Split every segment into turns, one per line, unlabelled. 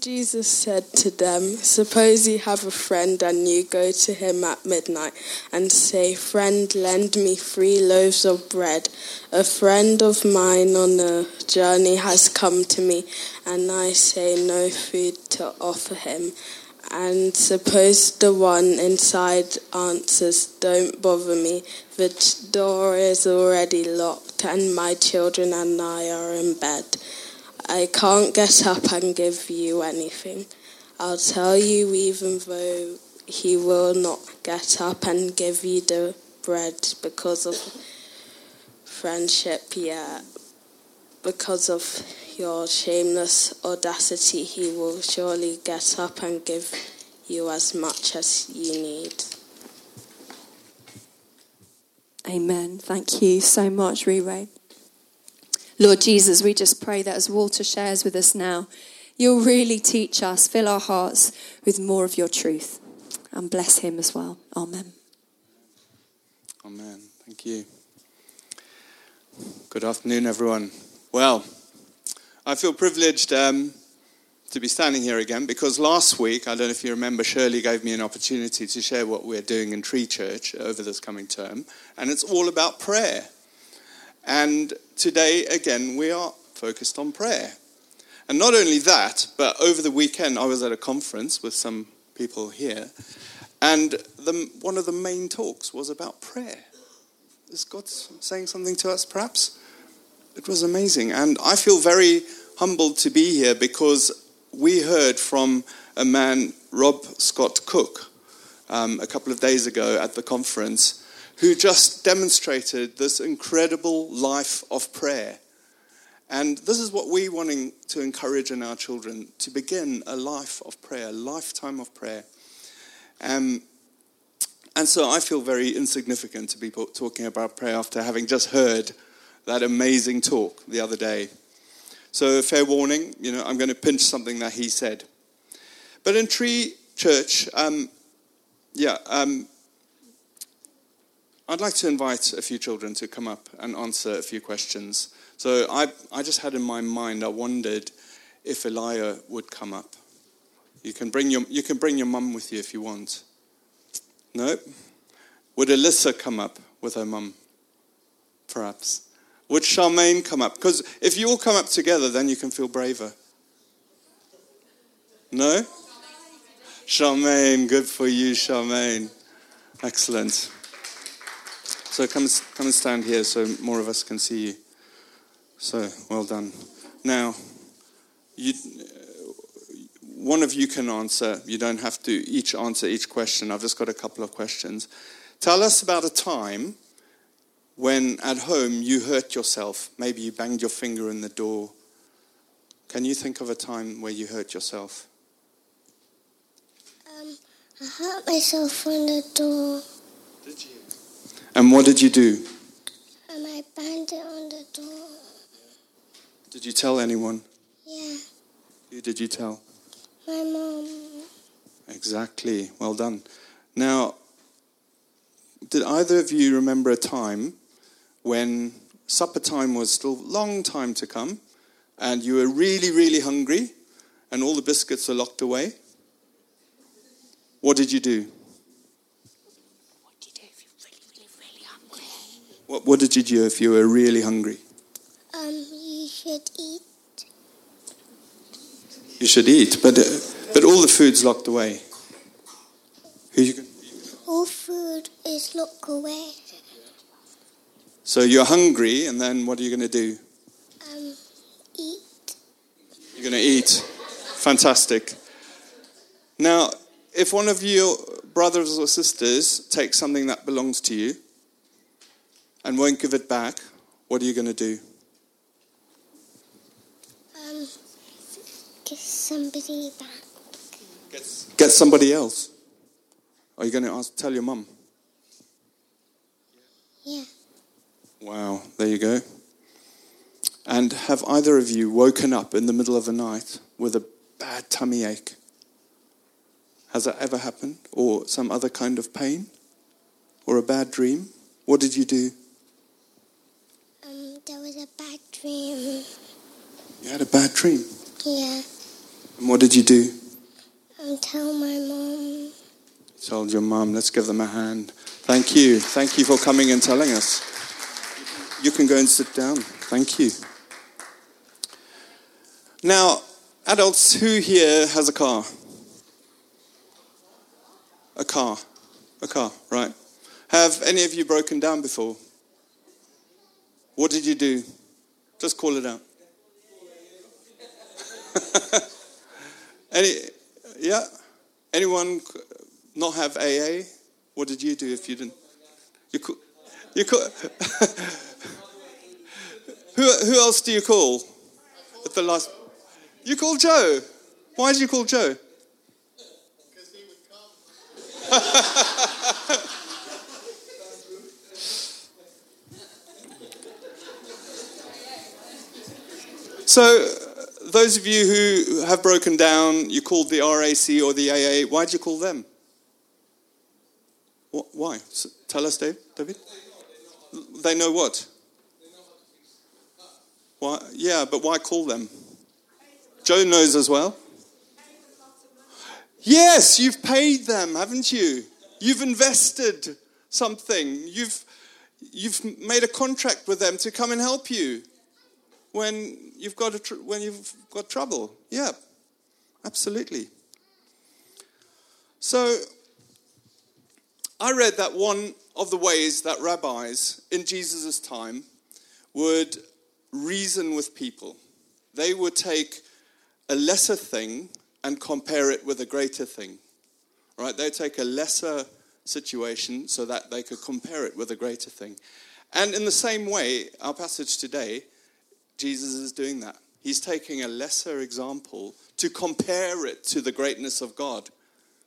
Jesus said to them, Suppose you have a friend and you go to him at midnight and say, Friend, lend me three loaves of bread. A friend of mine on a journey has come to me, and I say, No food to offer him. And suppose the one inside answers, Don't bother me, the door is already locked, and my children and I are in bed. I can't get up and give you anything. I'll tell you, even though he will not get up and give you the bread because of friendship, yeah, because of your shameless audacity, he will surely get up and give you as much as you need.
Amen. Thank you so much, Ray. Lord Jesus, we just pray that as Walter shares with us now, you'll really teach us, fill our hearts with more of your truth, and bless him as well. Amen.
Amen. Thank you. Good afternoon, everyone. Well, I feel privileged um, to be standing here again because last week, I don't know if you remember, Shirley gave me an opportunity to share what we're doing in Tree Church over this coming term, and it's all about prayer. And today, again, we are focused on prayer. And not only that, but over the weekend, I was at a conference with some people here, and the, one of the main talks was about prayer. Is God saying something to us, perhaps? It was amazing. And I feel very humbled to be here because we heard from a man, Rob Scott Cook, um, a couple of days ago at the conference who just demonstrated this incredible life of prayer. And this is what we're wanting to encourage in our children to begin a life of prayer, a lifetime of prayer. Um, and so I feel very insignificant to be talking about prayer after having just heard that amazing talk the other day. So, fair warning, you know, I'm going to pinch something that he said. But in Tree Church, um, yeah, um, I'd like to invite a few children to come up and answer a few questions. So I, I just had in my mind, I wondered if Elia would come up. You can bring your, you can bring your mum with you if you want. No? Would Alyssa come up with her mum? Perhaps. Would Charmaine come up? Because if you all come up together, then you can feel braver. No? Charmaine, good for you, Charmaine. Excellent. So come, come and stand here so more of us can see you. So, well done. Now, you, one of you can answer. You don't have to each answer each question. I've just got a couple of questions. Tell us about a time when at home you hurt yourself. Maybe you banged your finger in the door. Can you think of a time where you hurt yourself?
Um, I hurt myself on the door.
Did you? And what did you do?
And I banged it on the door.
Did you tell anyone?
Yeah.
Who did you tell?
My mom.
Exactly. Well done. Now, did either of you remember a time when supper time was still a long time to come and you were really, really hungry and all the biscuits are locked away? What did you do? What, what did you do if you were really hungry?
Um, you should eat.
You should eat, but, uh, but all the food's locked away. Who you
All food is locked away.
So you're hungry, and then what are you going to do?
Um, eat.
You're going to eat. Fantastic. Now, if one of your brothers or sisters takes something that belongs to you, and won't give it back, what are you going to do?
Um, get somebody back.
Get, get somebody else. Are you going to ask, tell your mum?
Yeah.
Wow, there you go. And have either of you woken up in the middle of the night with a bad tummy ache? Has that ever happened? Or some other kind of pain? Or a bad dream? What did you do?
There was a bad dream.
You had a bad dream.
Yeah.
And what did you do?
Um, tell my mom.
Told your mom. Let's give them a hand. Thank you. Thank you for coming and telling us. You can go and sit down. Thank you. Now, adults, who here has a car? A car. A car, right. Have any of you broken down before? What did you do? Just call it out. Any, yeah? Anyone not have AA? What did you do if you didn't? You call, you call, who, who else do you call at the last? You call Joe. Why did you call Joe? so, those of you who have broken down, you called the RAC or the AA. Why did you call them? Why? Tell us, Dave. David. They know what? Why? Yeah, but why call them? Joe knows as well. Yes, you've paid them, haven't you? You've invested something. You've you've made a contract with them to come and help you when you've got tr- when you've got trouble. Yeah, absolutely. So I read that one of the ways that rabbis in Jesus' time would reason with people. They would take a lesser thing and compare it with a greater thing. Right? They'd take a lesser situation so that they could compare it with a greater thing. And in the same way, our passage today, Jesus is doing that. He's taking a lesser example to compare it to the greatness of God.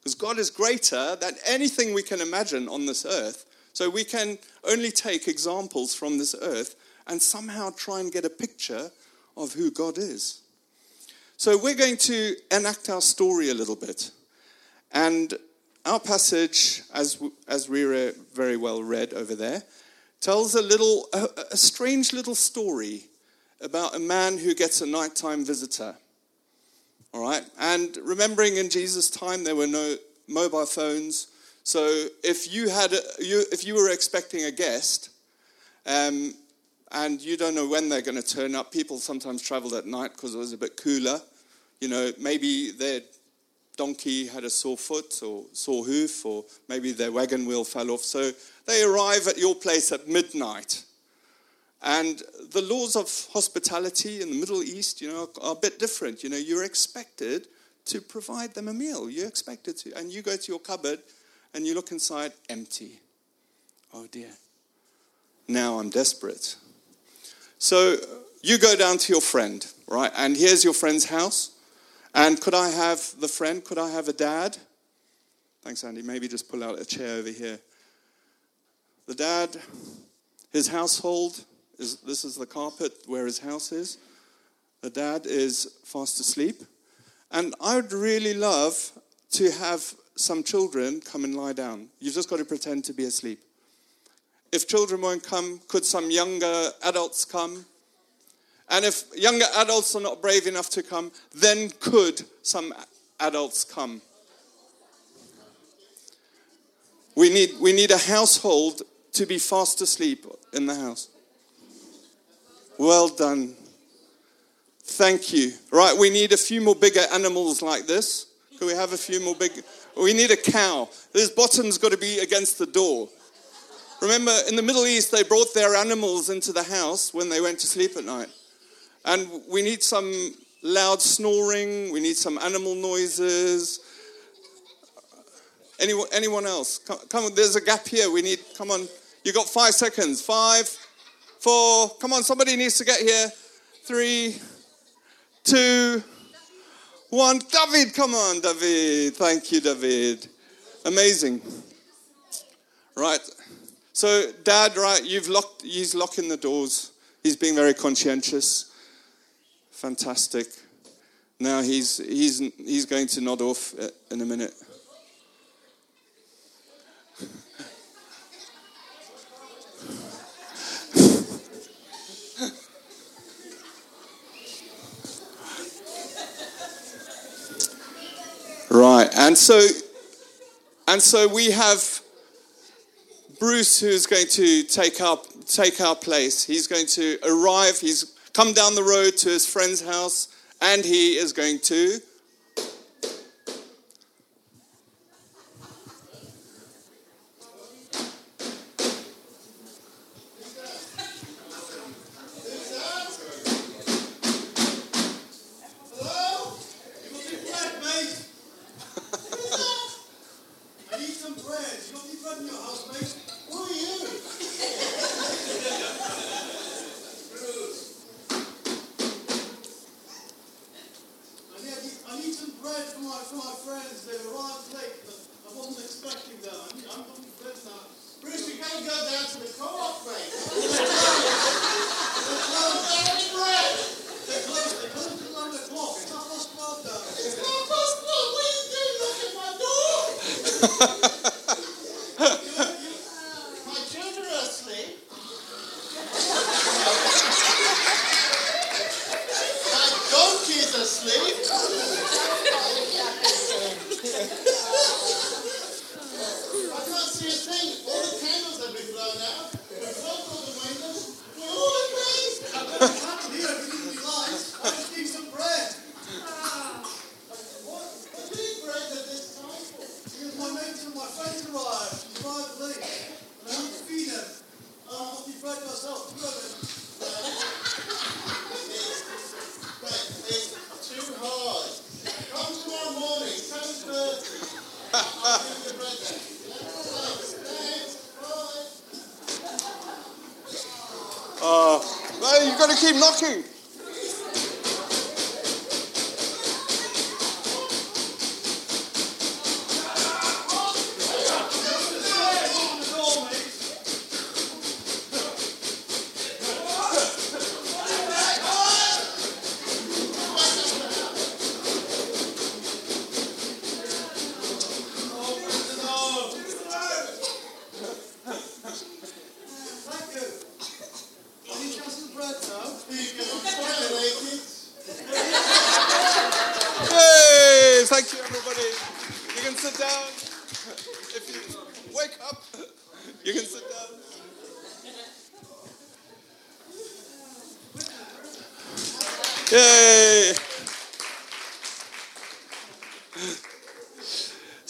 Because God is greater than anything we can imagine on this earth. So we can only take examples from this earth and somehow try and get a picture of who God is. So we're going to enact our story a little bit. And our passage, as, as Rira very well read over there, tells a little, a, a strange little story about a man who gets a nighttime visitor. All right? And remembering in Jesus' time, there were no mobile phones. So if you, had a, you, if you were expecting a guest, um, and you don't know when they're going to turn up, people sometimes traveled at night because it was a bit cooler. You know, maybe their donkey had a sore foot or sore hoof, or maybe their wagon wheel fell off. So they arrive at your place at midnight. And the laws of hospitality in the Middle East, you know, are a bit different. You know, you're expected to provide them a meal. You're expected to. And you go to your cupboard and you look inside, empty. Oh dear. Now I'm desperate. So you go down to your friend, right? And here's your friend's house. And could I have the friend? Could I have a dad? Thanks, Andy. Maybe just pull out a chair over here. The dad, his household is this is the carpet where his house is. The dad is fast asleep. And I would really love to have some children come and lie down. You've just got to pretend to be asleep. If children won't come, could some younger adults come? And if younger adults are not brave enough to come, then could some adults come? We need, we need a household to be fast asleep in the house. Well done. Thank you. Right, we need a few more bigger animals like this. Can we have a few more big? We need a cow. This bottom's got to be against the door. Remember, in the Middle East, they brought their animals into the house when they went to sleep at night. And we need some loud snoring, we need some animal noises. Anyone, anyone else? Come, come on, there's a gap here. We need, come on. You've got five seconds. Five, four, come on, somebody needs to get here. Three, two, one. David, come on, David. Thank you, David. Amazing. Right. So, Dad, right, you've locked, he's locking the doors. He's being very conscientious. Fantastic. Now he's, he's, he's going to nod off uh, in a minute. Right, and so, and so we have Bruce who's going to take up take our place. He's going to arrive. He's come down the road to his friend's house, and he is going to.
Hello? You got any bread, mate? I need some bread. You got any bread in your house, mate? Who are you? I need, I need bread for my, my friends. They were right late, but I wasn't expecting them. I'm for bread now. Bruce, you gotta go down to the co-op, mate. They're closed. They're bread. They're closed. They're closed at 11 o'clock. It's not past 12 down there. It's not past 12. What are you doing knocking my door? My children are asleep. My donkey's asleep. I can't see a thing. All the candles have been blown out. We've closed all the windows. We're all in bed. I'm here if you need any lights. I just need some bread. What? What do you need bread at this time for? Because my mates and my friends arrived. She's arrived late. And I need to feed them. I want to bread myself. Two of them. It's too hard. Come tomorrow morning, 7.30. I'll give you the bread then. Thanks. Bye.
Oh, you've got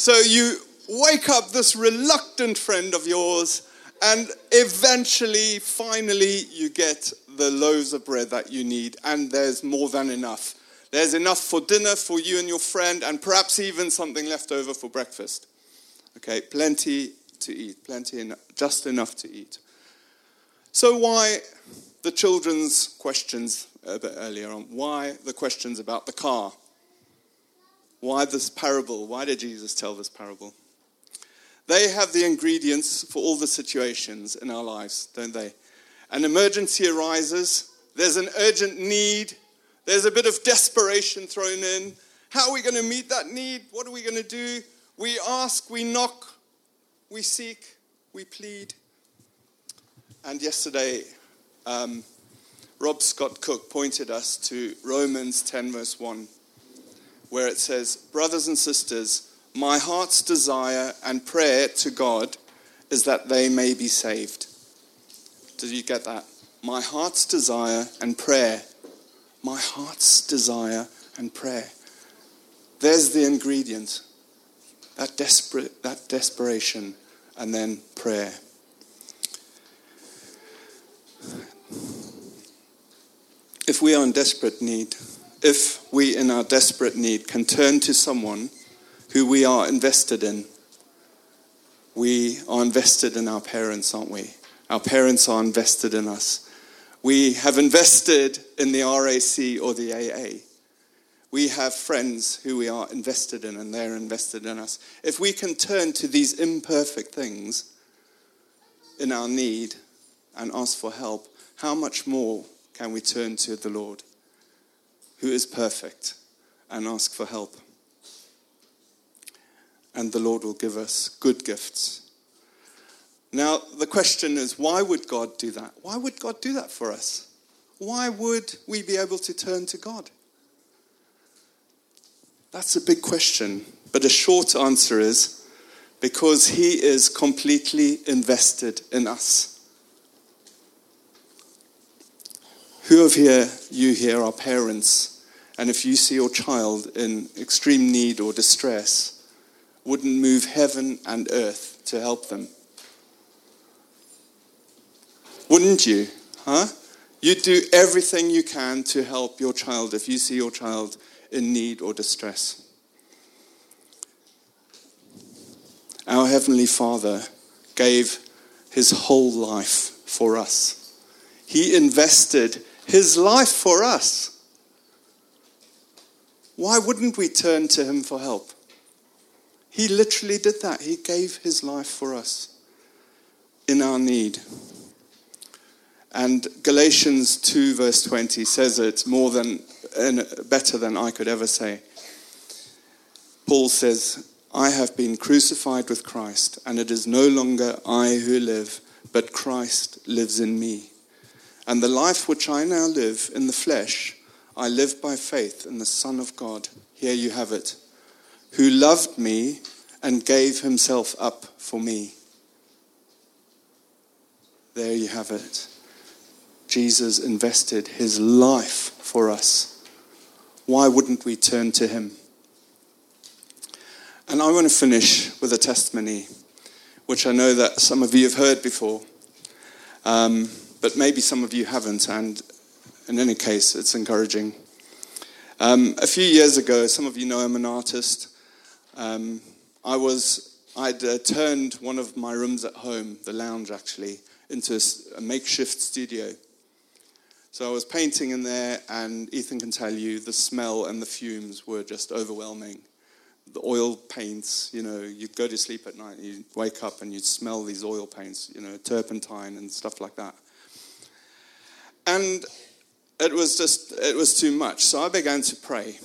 So you wake up this reluctant friend of yours, and eventually, finally, you get the loaves of bread that you need, and there's more than enough. There's enough for dinner for you and your friend, and perhaps even something left over for breakfast. Okay, plenty to eat, plenty, en- just enough to eat. So, why the children's questions uh, a bit earlier on? Why the questions about the car? Why this parable? Why did Jesus tell this parable? They have the ingredients for all the situations in our lives, don't they? An emergency arises, there's an urgent need, there's a bit of desperation thrown in. How are we going to meet that need? What are we going to do? We ask, we knock, we seek, we plead. And yesterday, um, Rob Scott Cook pointed us to Romans 10, verse 1, where it says, Brothers and sisters, my heart's desire and prayer to God is that they may be saved. Did you get that? My heart's desire and prayer. My heart's desire and prayer. There's the ingredient. That desperate that desperation and then prayer. If we are in desperate need, if we in our desperate need can turn to someone who we are invested in, we are invested in our parents, aren't we? Our parents are invested in us. We have invested in the RAC or the AA. We have friends who we are invested in and they're invested in us. If we can turn to these imperfect things in our need and ask for help, how much more can we turn to the Lord who is perfect and ask for help? And the Lord will give us good gifts. Now, the question is why would God do that? Why would God do that for us? Why would we be able to turn to God? That's a big question. But a short answer is because He is completely invested in us. Who of here, you here, are parents? And if you see your child in extreme need or distress, wouldn't move heaven and earth to help them? Wouldn't you? Huh? You'd do everything you can to help your child if you see your child in need or distress. Our Heavenly Father gave His whole life for us. He invested His life for us. Why wouldn't we turn to Him for help? He literally did that. He gave His life for us in our need. And Galatians 2, verse 20 says it more than, and better than I could ever say. Paul says, I have been crucified with Christ, and it is no longer I who live, but Christ lives in me. And the life which I now live in the flesh, I live by faith in the Son of God. Here you have it. Who loved me and gave himself up for me. There you have it. Jesus invested his life for us. Why wouldn't we turn to him? And I want to finish with a testimony, which I know that some of you have heard before, um, but maybe some of you haven't, and in any case, it's encouraging. Um, a few years ago, some of you know I'm an artist. Um, I was, I'd uh, turned one of my rooms at home, the lounge actually, into a, makeshift studio. So I was painting in there, and Ethan can tell you the smell and the fumes were just overwhelming the oil paints, you know, you'd go to sleep at night, you'd wake up and you'd smell these oil paints, you know, turpentine and stuff like that. And it was just, it was too much. So I began to pray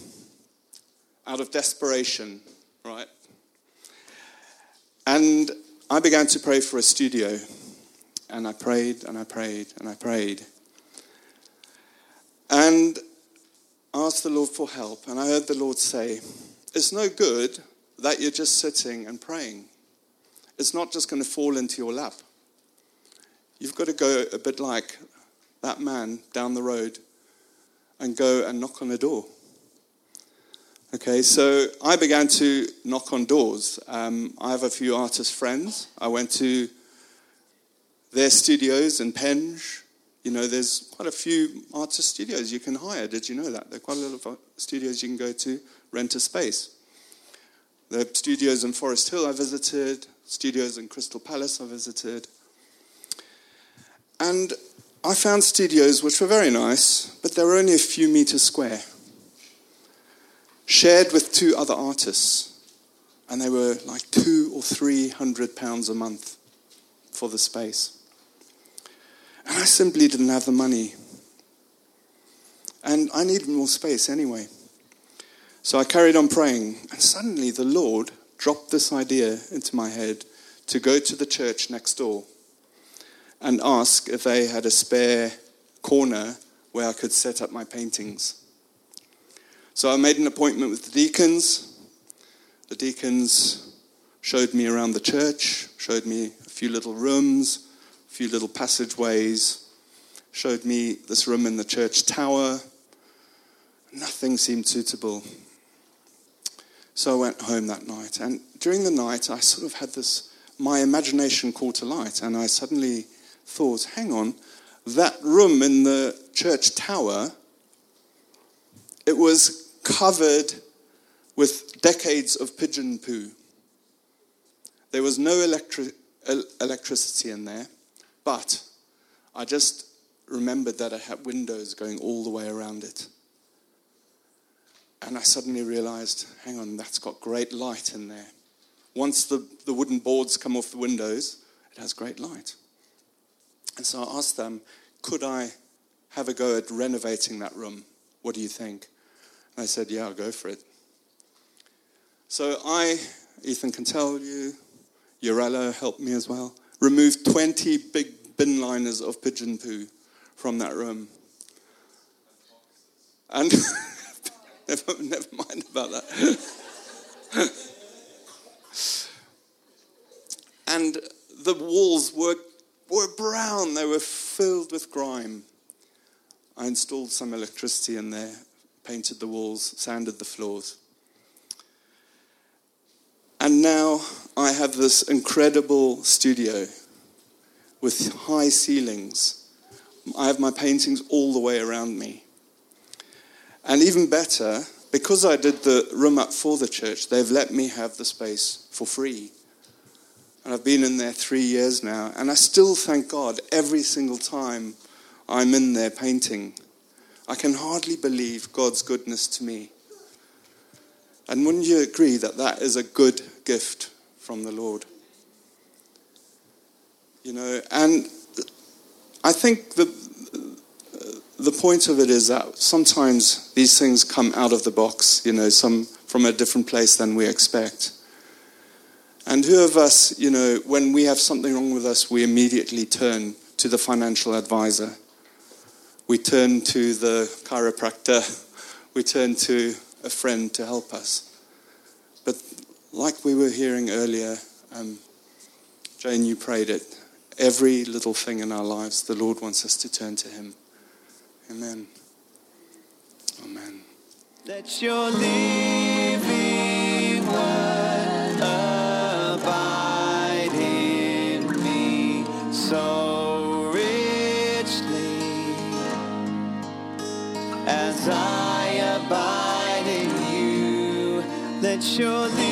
out of desperation, right? And I began to pray for a studio. And I prayed and I prayed and I prayed. And asked the Lord for help. And I heard the Lord say, it's no good that you're just sitting and praying. It's not just going to fall into your lap. You've got to go a bit like that man down the road and go and knock on a door. Okay, so I began to knock on doors. Um, I have a few artist friends. I went to their studios in Penge. You know, there's quite a few artist studios you can hire. Did you know that? There are quite a lot of studios you can go to rent a space. The studios in Forest Hill I visited, studios in Crystal Palace I visited. And I found studios which were very nice, but they were only a few meters square, shared with two other artists. And they were like two or three hundred pounds a month for the space. And I simply didn't have the money. And I needed more space anyway. So I carried on praying, and suddenly the Lord dropped this idea into my head to go to the church next door and ask if they had a spare corner where I could set up my paintings. So I made an appointment with the deacons. The deacons showed me around the church, showed me a few little rooms, a few little passageways, showed me this room in the church tower. Nothing seemed suitable. So I went home that night. And during the night, I sort of had this, my imagination caught to light. And I suddenly thought, hang on, that room in the church tower, it was covered with decades of pigeon poo. There was no electri- electricity in there, but I just remembered that I had windows going all the way around it. And I suddenly realized hang on, that's got great light in there. Once the, the wooden boards come off the windows, it has great light. And so I asked them, could I have a go at renovating that room? What do you think? And they said, yeah, I'll go for it. So I, Ethan can tell you, Urella helped me as well, removed 20 big bin liners of pigeon poo from that room. And never, never mind about that. and the walls were, were brown, they were filled with grime. I installed some electricity in there, painted the walls, sanded the floors. And now I have this incredible studio with high ceilings. I have my paintings all the way around me. And even better, because I did the room up for the church, they've let me have the space for free. And I've been in there three years now, and I still thank God every single time I'm in there painting. I can hardly believe God's goodness to me. And wouldn't you agree that that is a good gift from the Lord? You know, and I think the, the point of it is that sometimes these things come out of the box, you know, some from a different place than we expect. And who of us, you know, when we have something wrong with us, we immediately turn to the financial advisor. We turn to the chiropractor. We turn to a friend to help us. But like we were hearing earlier, um, Jane, you prayed it. Every little thing in our lives, the Lord wants us to turn to Him. Amen. Amen.
Let your living word as